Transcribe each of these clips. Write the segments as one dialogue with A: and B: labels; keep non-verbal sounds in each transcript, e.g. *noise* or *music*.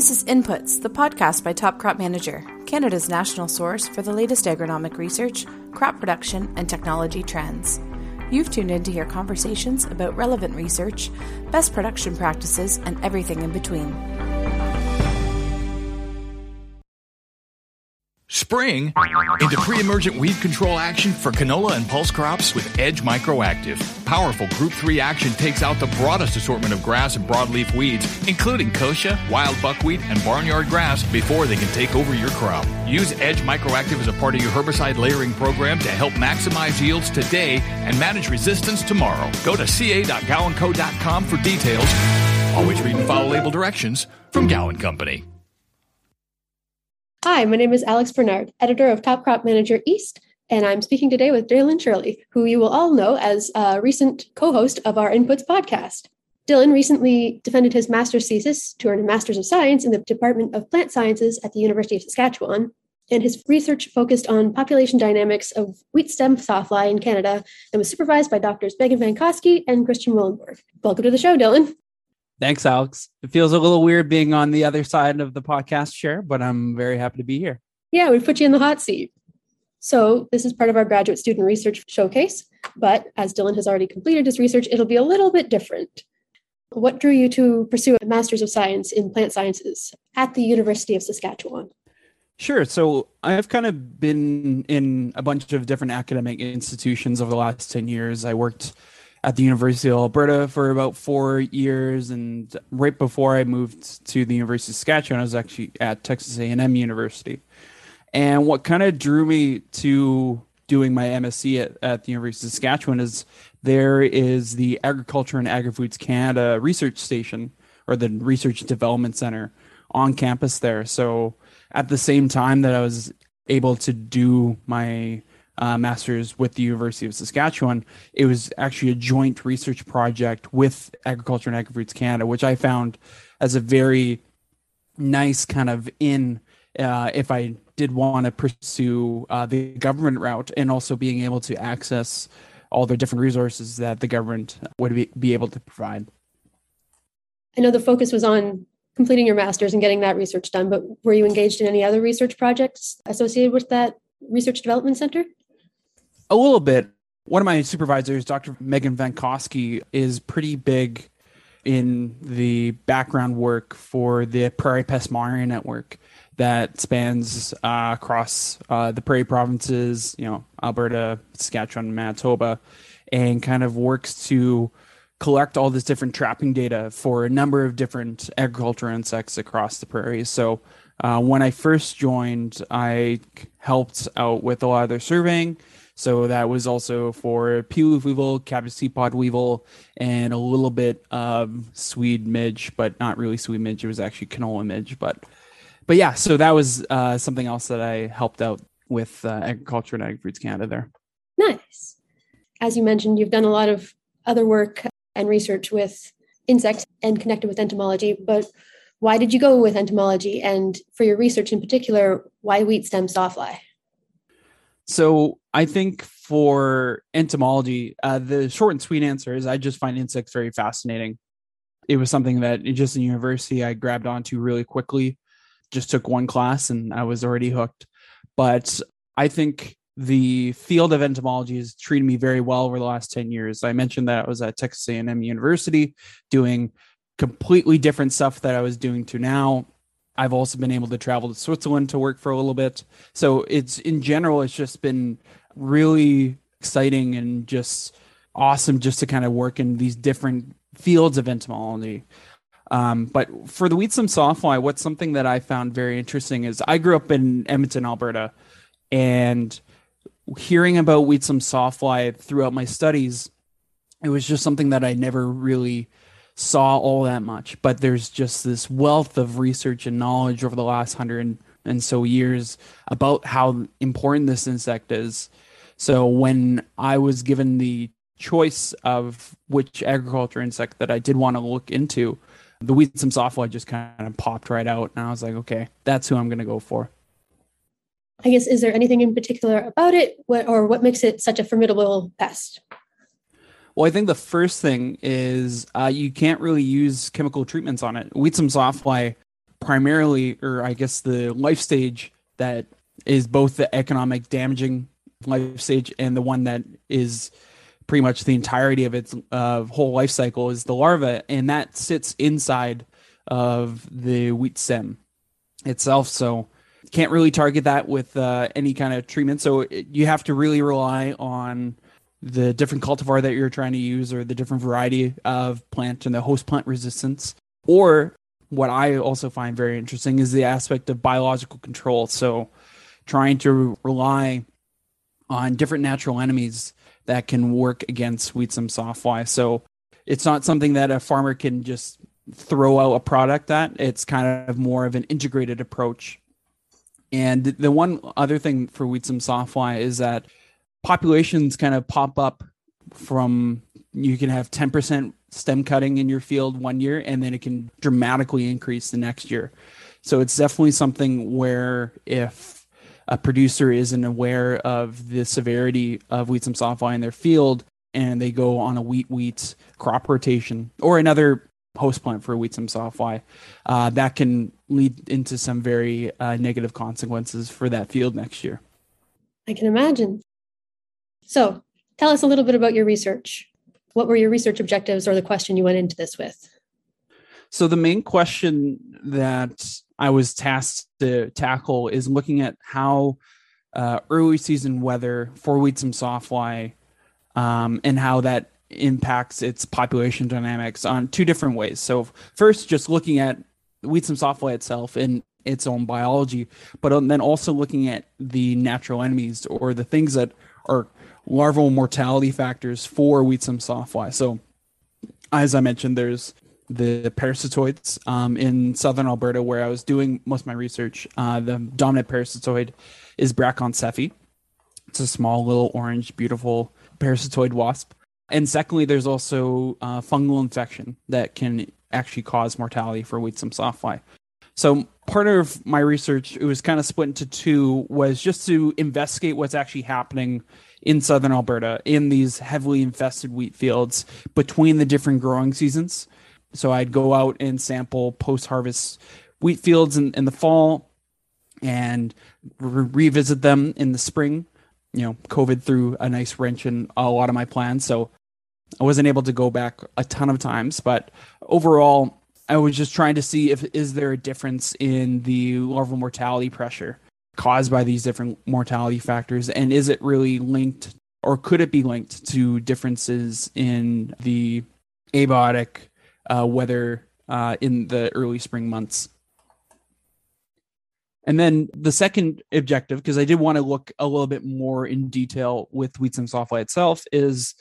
A: This is Inputs, the podcast by Top Crop Manager, Canada's national source for the latest agronomic research, crop production, and technology trends. You've tuned in to hear conversations about relevant research, best production practices, and everything in between.
B: Spring into pre-emergent weed control action for canola and pulse crops with Edge Microactive. Powerful Group 3 action takes out the broadest assortment of grass and broadleaf weeds, including kochia, wild buckwheat, and barnyard grass before they can take over your crop. Use Edge Microactive as a part of your herbicide layering program to help maximize yields today and manage resistance tomorrow. Go to ca.gowanco.com for details. Always read and follow label directions from Gowan Company.
C: Hi, my name is Alex Bernard, editor of Top Crop Manager East, and I'm speaking today with Dylan Shirley, who you will all know as a recent co host of our Inputs podcast. Dylan recently defended his master's thesis to earn a Master's of Science in the Department of Plant Sciences at the University of Saskatchewan, and his research focused on population dynamics of wheat stem sawfly in Canada and was supervised by doctors Megan Vankosky and Christian Willenborg. Welcome to the show, Dylan.
D: Thanks, Alex. It feels a little weird being on the other side of the podcast chair, but I'm very happy to be here.
C: Yeah, we put you in the hot seat. So, this is part of our graduate student research showcase, but as Dylan has already completed his research, it'll be a little bit different. What drew you to pursue a Master's of Science in Plant Sciences at the University of Saskatchewan?
D: Sure. So, I've kind of been in a bunch of different academic institutions over the last 10 years. I worked at the University of Alberta for about four years, and right before I moved to the University of Saskatchewan, I was actually at Texas A&M University. And what kind of drew me to doing my MSc at, at the University of Saskatchewan is there is the Agriculture and Agri-Foods Canada Research Station or the Research Development Center on campus there. So at the same time that I was able to do my uh, master's with the University of Saskatchewan, it was actually a joint research project with Agriculture and Agri-Foods Canada, which I found as a very nice kind of in uh, if I did want to pursue uh, the government route and also being able to access all the different resources that the government would be, be able to provide.
C: I know the focus was on completing your master's and getting that research done, but were you engaged in any other research projects associated with that research development center?
D: A little bit. One of my supervisors, Dr. Megan Vankosky, is pretty big in the background work for the Prairie Pest Monitoring Network that spans uh, across uh, the prairie provinces, you know, Alberta, Saskatchewan, Manitoba, and kind of works to collect all this different trapping data for a number of different agriculture insects across the prairies. So uh, when I first joined, I helped out with a lot of their surveying so that was also for pea weevil, cabbage seed pod weevil, and a little bit of Swede midge, but not really Swede midge. It was actually canola midge. But but yeah, so that was uh, something else that I helped out with uh, Agriculture and Agri-Foods Canada there.
C: Nice. As you mentioned, you've done a lot of other work and research with insects and connected with entomology, but why did you go with entomology? And for your research in particular, why wheat stem sawfly?
D: So I think for entomology, uh, the short and sweet answer is I just find insects very fascinating. It was something that just in university I grabbed onto really quickly. Just took one class and I was already hooked. But I think the field of entomology has treated me very well over the last 10 years. I mentioned that I was at Texas A&M University doing completely different stuff that I was doing to now I've also been able to travel to Switzerland to work for a little bit. So it's in general, it's just been really exciting and just awesome just to kind of work in these different fields of entomology. Um, but for the wheat stem sawfly, what's something that I found very interesting is I grew up in Edmonton, Alberta, and hearing about wheat stem sawfly throughout my studies, it was just something that I never really saw all that much, but there's just this wealth of research and knowledge over the last hundred and so years about how important this insect is. So when I was given the choice of which agriculture insect that I did want to look into, the wheat stem sawfly just kind of popped right out, and I was like, okay, that's who I'm going to go for.
C: I guess is there anything in particular about it, or what makes it such a formidable pest?
D: Well, I think the first thing is uh, you can't really use chemical treatments on it. Wheat stem sawfly primarily, or I guess the life stage that is both the economic damaging life stage and the one that is pretty much the entirety of its uh, whole life cycle is the larva, and that sits inside of the wheat stem itself. So can't really target that with uh, any kind of treatment. So it, you have to really rely on the different cultivar that you're trying to use or the different variety of plant and the host plant resistance. Or what I also find very interesting is the aspect of biological control. So trying to rely on different natural enemies that can work against wheat stem sawfly. So it's not something that a farmer can just throw out a product at. It's kind of more of an integrated approach. And the one other thing for wheat stem sawfly is that populations kind of pop up from you can have 10% stem cutting in your field one year and then it can dramatically increase the next year. So it's definitely something where if a producer isn't aware of the severity of wheat stem sawfly in their field and they go on a wheat wheat crop rotation or another host plant for wheat stem sawfly, uh, that can lead into some very uh, negative consequences for that field next year.
C: I can imagine. So, tell us a little bit about your research. What were your research objectives or the question you went into this with?
D: So, the main question that I was tasked to tackle is looking at how uh, early season weather for wheat stem sawfly um, and how that impacts its population dynamics on two different ways. So, first, just looking at wheat stem sawfly itself and its own biology, but then also looking at the natural enemies or the things that are larval mortality factors for wheat stem sawfly. So, as I mentioned, there's the parasitoids um, in southern Alberta, where I was doing most of my research. Uh, the dominant parasitoid is Bracon. It's a small, little, orange, beautiful parasitoid wasp. And secondly, there's also uh, fungal infection that can actually cause mortality for wheat stem sawfly. So part of my research, it was kind of split into two, was just to investigate what's actually happening in southern Alberta in these heavily infested wheat fields between the different growing seasons. So I'd go out and sample post harvest wheat fields in, in the fall and re- revisit them in the spring. You know, COVID threw a nice wrench in a lot of my plans. So I wasn't able to go back a ton of times, but overall, I was just trying to see if is there a difference in the larval mortality pressure caused by these different mortality factors, and is it really linked, or could it be linked to differences in the abiotic uh, weather uh, in the early spring months? And then the second objective, because I did want to look a little bit more in detail with wheat stem sawfly itself, is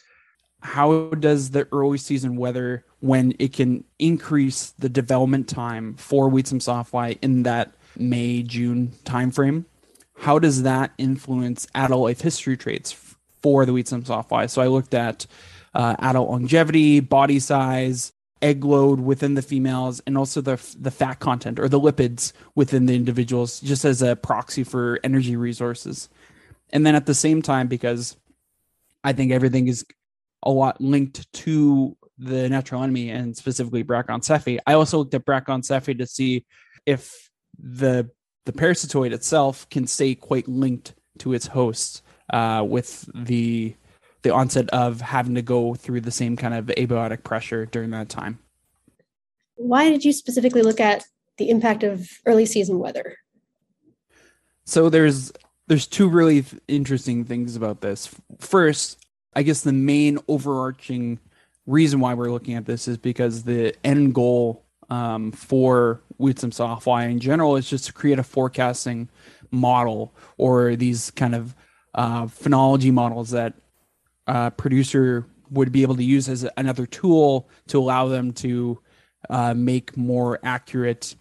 D: how does the early season weather when it can increase the development time for wheat stem sawfly in that May June timeframe? How does that influence adult life history traits for the wheat stem sawfly? So I looked at uh, adult longevity, body size, egg load within the females, and also the the fat content or the lipids within the individuals, just as a proxy for energy resources. And then at the same time, because I think everything is a lot linked to the natural enemy and specifically Bracon cephi. I also looked at Bracon cephi to see if the the parasitoid itself can stay quite linked to its host uh, with the the onset of having to go through the same kind of abiotic pressure during that time.
C: Why did you specifically look at the impact of early season weather?
D: So there's there's two really interesting things about this. First, I guess the main overarching reason why we're looking at this is because the end goal um, for stem sawfly in general is just to create a forecasting model or these kind of uh, phenology models that a producer would be able to use as another tool to allow them to uh, make more accurate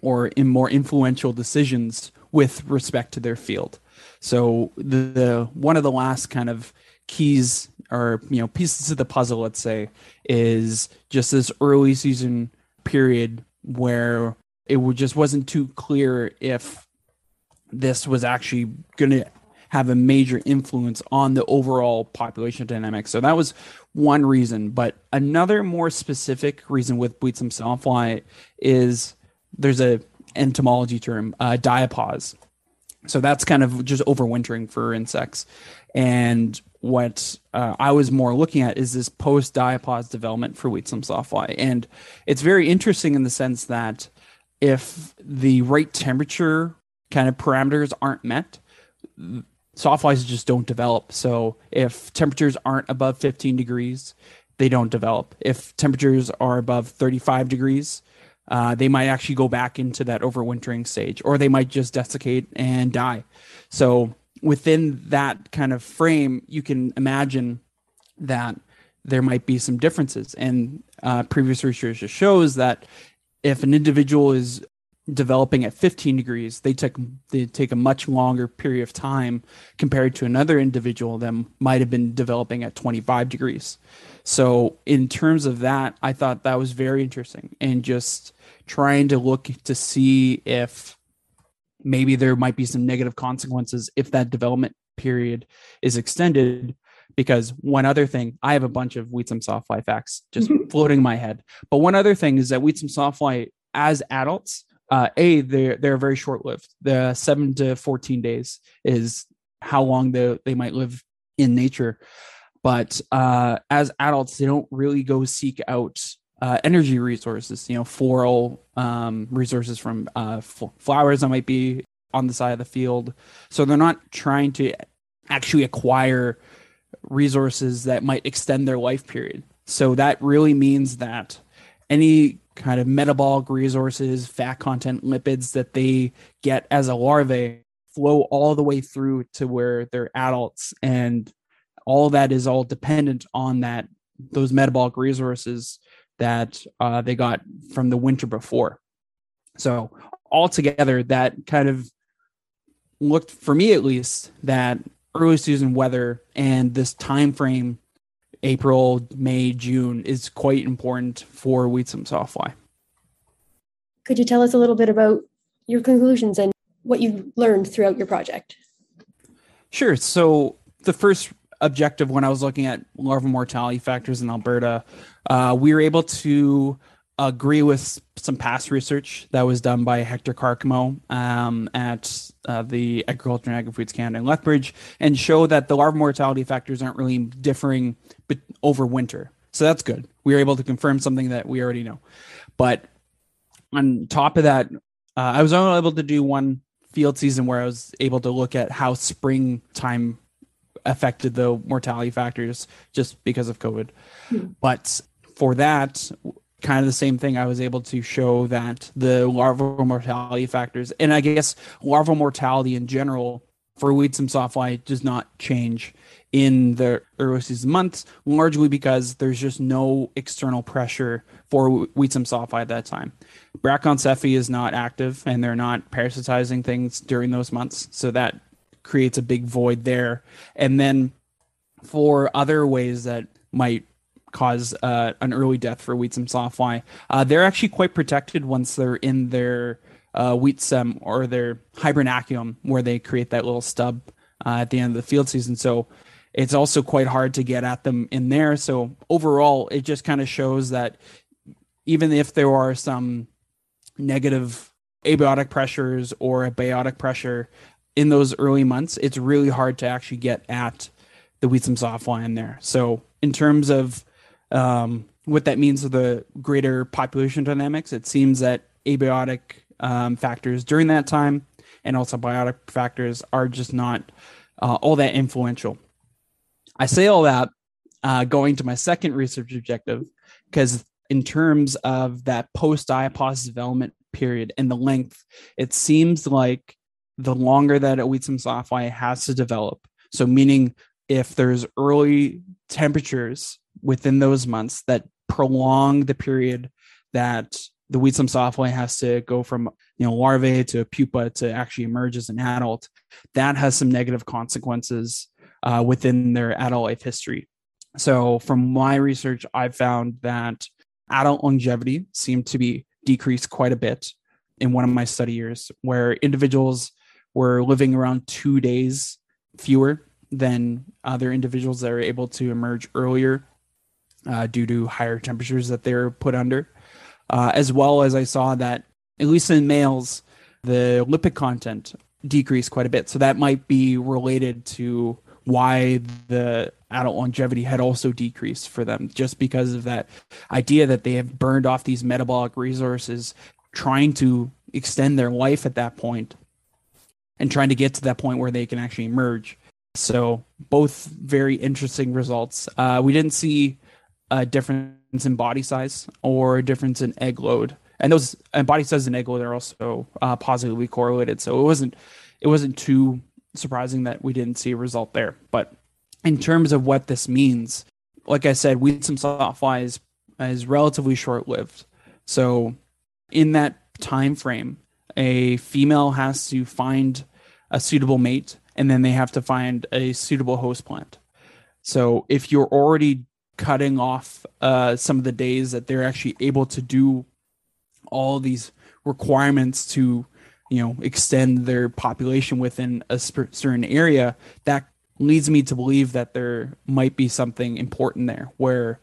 D: or in more influential decisions with respect to their field. So the, the one of the last kind of keys or you know pieces of the puzzle let's say is just this early season period where it just wasn't too clear if this was actually going to have a major influence on the overall population dynamics. So that was one reason. But another more specific reason with Wheat Stem Sawfly is there's a entomology term, uh, diapause. So that's kind of just overwintering for insects. And what uh, I was more looking at is this post diapause development for wheat stem sawfly. And it's very interesting in the sense that if the right temperature kind of parameters aren't met, sawflies just don't develop. So if temperatures aren't above 15 degrees, they don't develop. If temperatures are above 35 degrees, uh, they might actually go back into that overwintering stage, or they might just desiccate and die. So within that kind of frame, you can imagine that there might be some differences. And uh, previous research shows that if an individual is developing at 15 degrees, they take they take a much longer period of time compared to another individual that might have been developing at 25 degrees. So in terms of that, I thought that was very interesting and just trying to look to see if maybe there might be some negative consequences if that development period is extended. Because one other thing i have a bunch of wheat sawfly facts just floating in my head. But one other thing is that wheat sawfly as adults uh, a they're they're very short lived the 7 to 14 days is how long they, they might live in nature. But uh, as adults they don't really go seek out uh, energy resources, you know, floral um, resources from uh, flowers that might be on the side of the field. So they're not trying to actually acquire resources that might extend their life period. So that really means that any kind of metabolic resources, fat content, lipids that they get as a larvae flow all the way through to where they're adults and all that is all dependent on that those metabolic resources that uh, they got from the winter before. So altogether, that kind of looked for me at least that early season weather and this time frame April, May, June is quite important for wheat stem sawfly.
C: Could you tell us a little bit about your conclusions and what you learned throughout your project?
D: Sure. So the first objective when I was looking at larval mortality factors in Alberta, uh, we were able to agree with some past research that was done by Hector Carcamo um, at uh, the Agriculture and Agri-Foods Canada in Lethbridge and show that the larval mortality factors aren't really differing over winter. So that's good. We were able to confirm something that we already know. But on top of that, uh, I was only able to do one field season where I was able to look at how springtime affected the mortality factors just because of COVID. Hmm. But for that, kind of the same thing. I was able to show that the larval mortality factors, and I guess larval mortality in general for wheat stem sawfly does not change in the early season months, largely because there's just no external pressure for wheat stem sawfly at that time. Bracon cephi is not active, and they're not parasitizing things during those months, so that creates a big void there. And then for other ways that might cause uh, an early death for wheat stem sawfly, uh, they're actually quite protected once they're in their uh, wheat stem or their hibernaculum, where they create that little stub uh, at the end of the field season. So it's also quite hard to get at them in there. So overall, it just kind of shows that even if there are some negative abiotic pressures or a biotic pressure in those early months, it's really hard to actually get at the wheat stem sawfly in there. So in terms of um, what that means for the greater population dynamics, it seems that abiotic um, factors during that time and also biotic factors are just not uh, all that influential. I say all that uh, going to my second research objective because in terms of that post diapause development period and the length, it seems like the longer that wheat stem sawfly has to develop. So, meaning if there's early temperatures within those months that prolong the period that the wheat stem sawfly has to go from you know larvae to a pupa to actually emerge as an adult, that has some negative consequences uh, within their adult life history. So, from my research, I've found that adult longevity seemed to be decreased quite a bit in one of my study years, where individuals were living around two days fewer than other individuals that are able to emerge earlier uh, due to higher temperatures that they're put under. Uh, as well as I saw that at least in males, the lipid content decreased quite a bit. So that might be related to why the adult longevity had also decreased for them, just because of that idea that they have burned off these metabolic resources trying to extend their life at that point and trying to get to that point where they can actually merge. So both very interesting results. Uh, we didn't see a difference in body size or a difference in egg load, and those and body size and egg load are also uh, positively correlated. So it wasn't it wasn't too surprising that we didn't see a result there. But in terms of what this means, like I said, Wheat stem sawfly is, is relatively short lived. So in that time frame, a female has to find a suitable mate and then they have to find a suitable host plant. So if you're already cutting off uh, some of the days that they're actually able to do all these requirements to, you know, extend their population within a certain area, that leads me to believe that there might be something important there where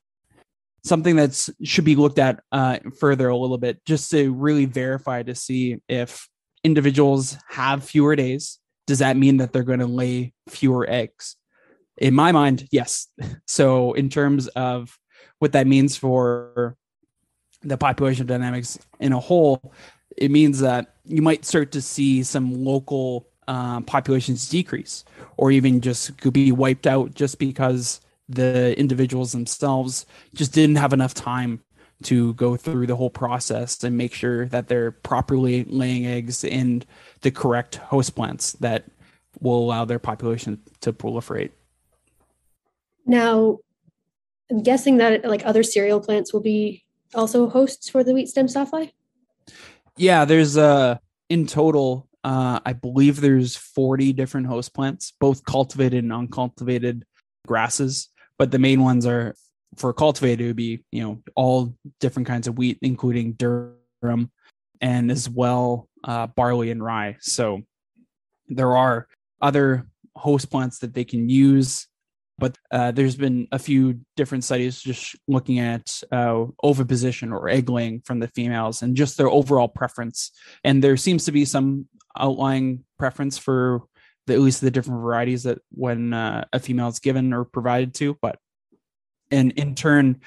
D: something that should be looked at uh, further a little bit just to really verify to see if individuals have fewer days does that mean that they're going to lay fewer eggs? In my mind yes. *laughs* So in terms of what that means for the population dynamics in a whole it means that you might start to see some local uh, populations decrease or even just could be wiped out just because the individuals themselves just didn't have enough time to go through the whole process and make sure that they're properly laying eggs in the correct host plants that will allow their population to proliferate.
C: Now, I'm guessing that like other cereal plants will be also hosts for the wheat stem sawfly.
D: Yeah, there's uh in total uh I believe there's 40 different host plants, both cultivated and uncultivated grasses but the main ones are for cultivated it would be you know all different kinds of wheat including durum and as well uh, barley and rye so there are other host plants that they can use but uh, there's been a few different studies just looking at uh, oviposition or egg laying from the females and just their overall preference and there seems to be some outlying preference for the, at least the different varieties that when uh, a female is given or provided to. But and in turn,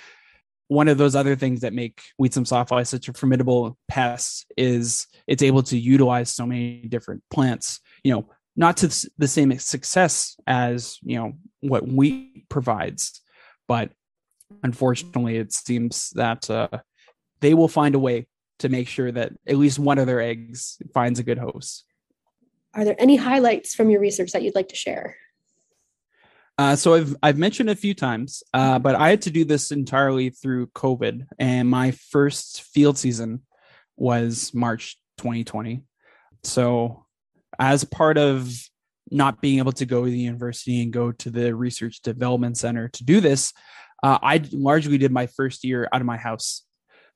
D: one of those other things that make Wheat stem sawfly such a formidable pest is it's able to utilize so many different plants. You know, not to the same success as you know what wheat provides, but unfortunately, it seems that uh, they will find a way to make sure that at least one of their eggs finds a good host
C: are there any highlights from your research that you'd like to share?
D: Uh, so I've I've mentioned a few times, uh, but I had to do this entirely through COVID, and my first field season was March 2020. So, as part of not being able to go to the university and go to the research development center to do this, uh, I largely did my first year out of my house.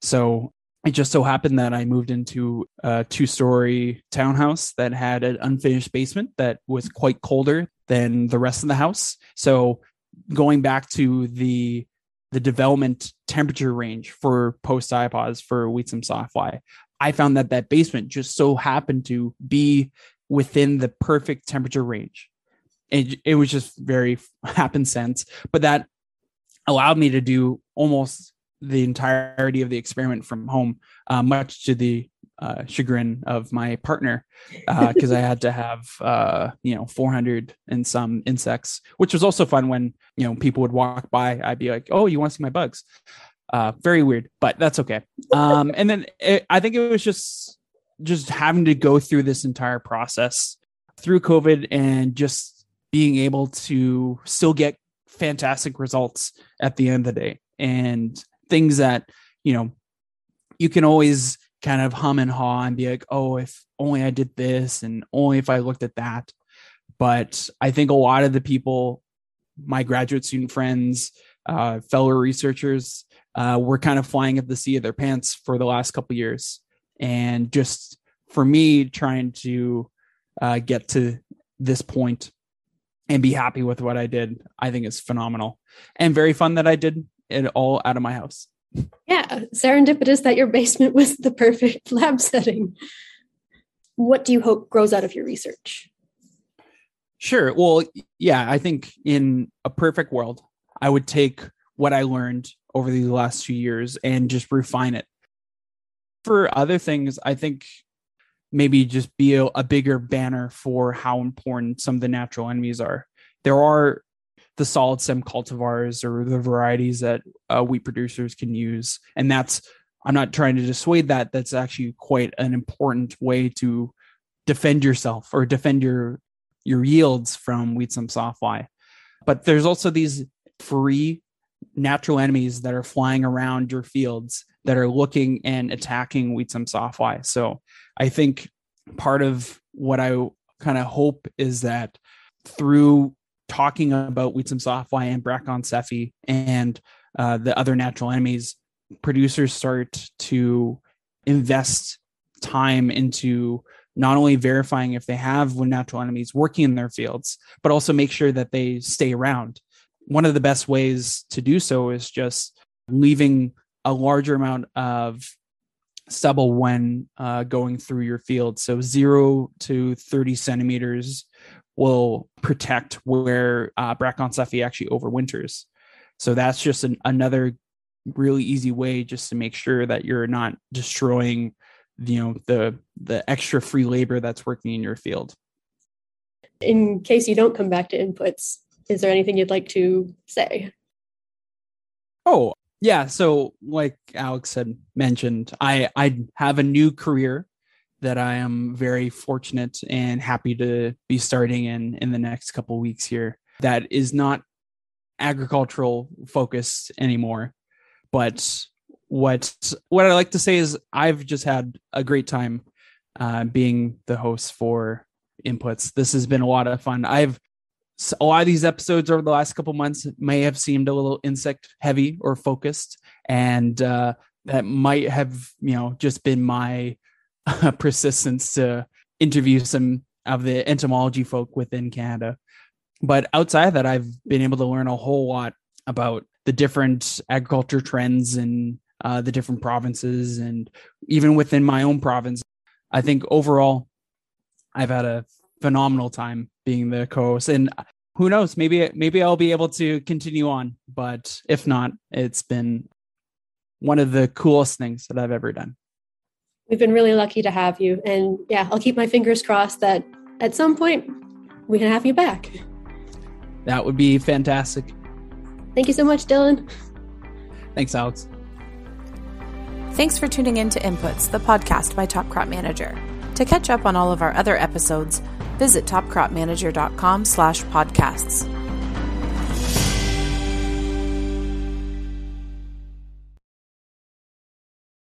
D: So it just so happened that I moved into a two story townhouse that had an unfinished basement that was quite colder than the rest of the house. So going back to the the development temperature range for post diapause for Wheat stem sawfly, I found that that basement just so happened to be within the perfect temperature range. It, it was just very happenstance, but that allowed me to do almost the entirety of the experiment from home, uh, much to the uh, chagrin of my partner, because uh, I had to have uh, you know 400 and some insects, which was also fun when you know people would walk by. I'd be like, "Oh, you want to see my bugs?" Uh, very weird, but that's okay. Um, and then it, I think it was just just having to go through this entire process through COVID and just being able to still get fantastic results at the end of the day and things that you know you can always kind of hum and haw and be like oh if only i did this and only if i looked at that but i think a lot of the people my graduate student friends uh, fellow researchers uh, were kind of flying at the seat of their pants for the last couple years and just for me trying to uh, get to this point and be happy with what i did i think is phenomenal and very fun that i did it all out of my house.
C: Yeah, serendipitous that your basement was the perfect *laughs* lab setting. What do you hope grows out of your research?
D: Sure. Well, yeah, I think in a perfect world, I would take what I learned over the last few years and just refine it. For other things, I think maybe just be a, a bigger banner for how important some of the natural enemies are. There are the solid stem cultivars or the varieties that uh, wheat producers can use. And that's, I'm not trying to dissuade that. That's actually quite an important way to defend yourself or defend your your yields from wheat stem sawfly. But there's also these free natural enemies that are flying around your fields that are looking and attacking wheat stem sawfly. So I think part of what I kind of hope is that through talking about wheat stem sawfly and Bracon and uh, the other natural enemies, producers start to invest time into not only verifying if they have natural enemies working in their fields, but also make sure that they stay around. One of the best ways to do so is just leaving a larger amount of stubble when uh, going through your field. So zero to 30 centimeters will protect where uh, Bracon cephi actually overwinters. So that's just an, another really easy way just to make sure that you're not destroying you know the the extra free labor that's working in your field.
C: In case you don't come back to inputs is there anything you'd like to say?
D: Oh yeah. So like alex had mentioned i i have a new career that i am very fortunate and happy to be starting in in the next couple weeks here that is not agricultural focused anymore. But what what i like to say is i've just had a great time uh, being the host for inputs. This has been a lot of fun. I've a lot of these episodes over the last couple months may have seemed a little insect heavy or focused and uh, that might have you know just been my uh, persistence to interview some of the entomology folk within canada. But outside that i've been able to learn a whole lot about the different agriculture trends and uh, the different provinces and even within my own province. I think overall i've had a phenomenal time being the co-host. And who knows maybe maybe i'll be able to continue on. But if not it's been one of the coolest things that i've ever done
C: we've been really lucky to have you. And yeah i'll keep my fingers crossed that at some point we can have you back.
D: That would be fantastic.
C: Thank you so much dylan.
D: Thanks alex.
A: Thanks for tuning in to inputs the podcast by top crop manager. To catch up on all of our other episodes, visit topcropmanager.com slash podcasts.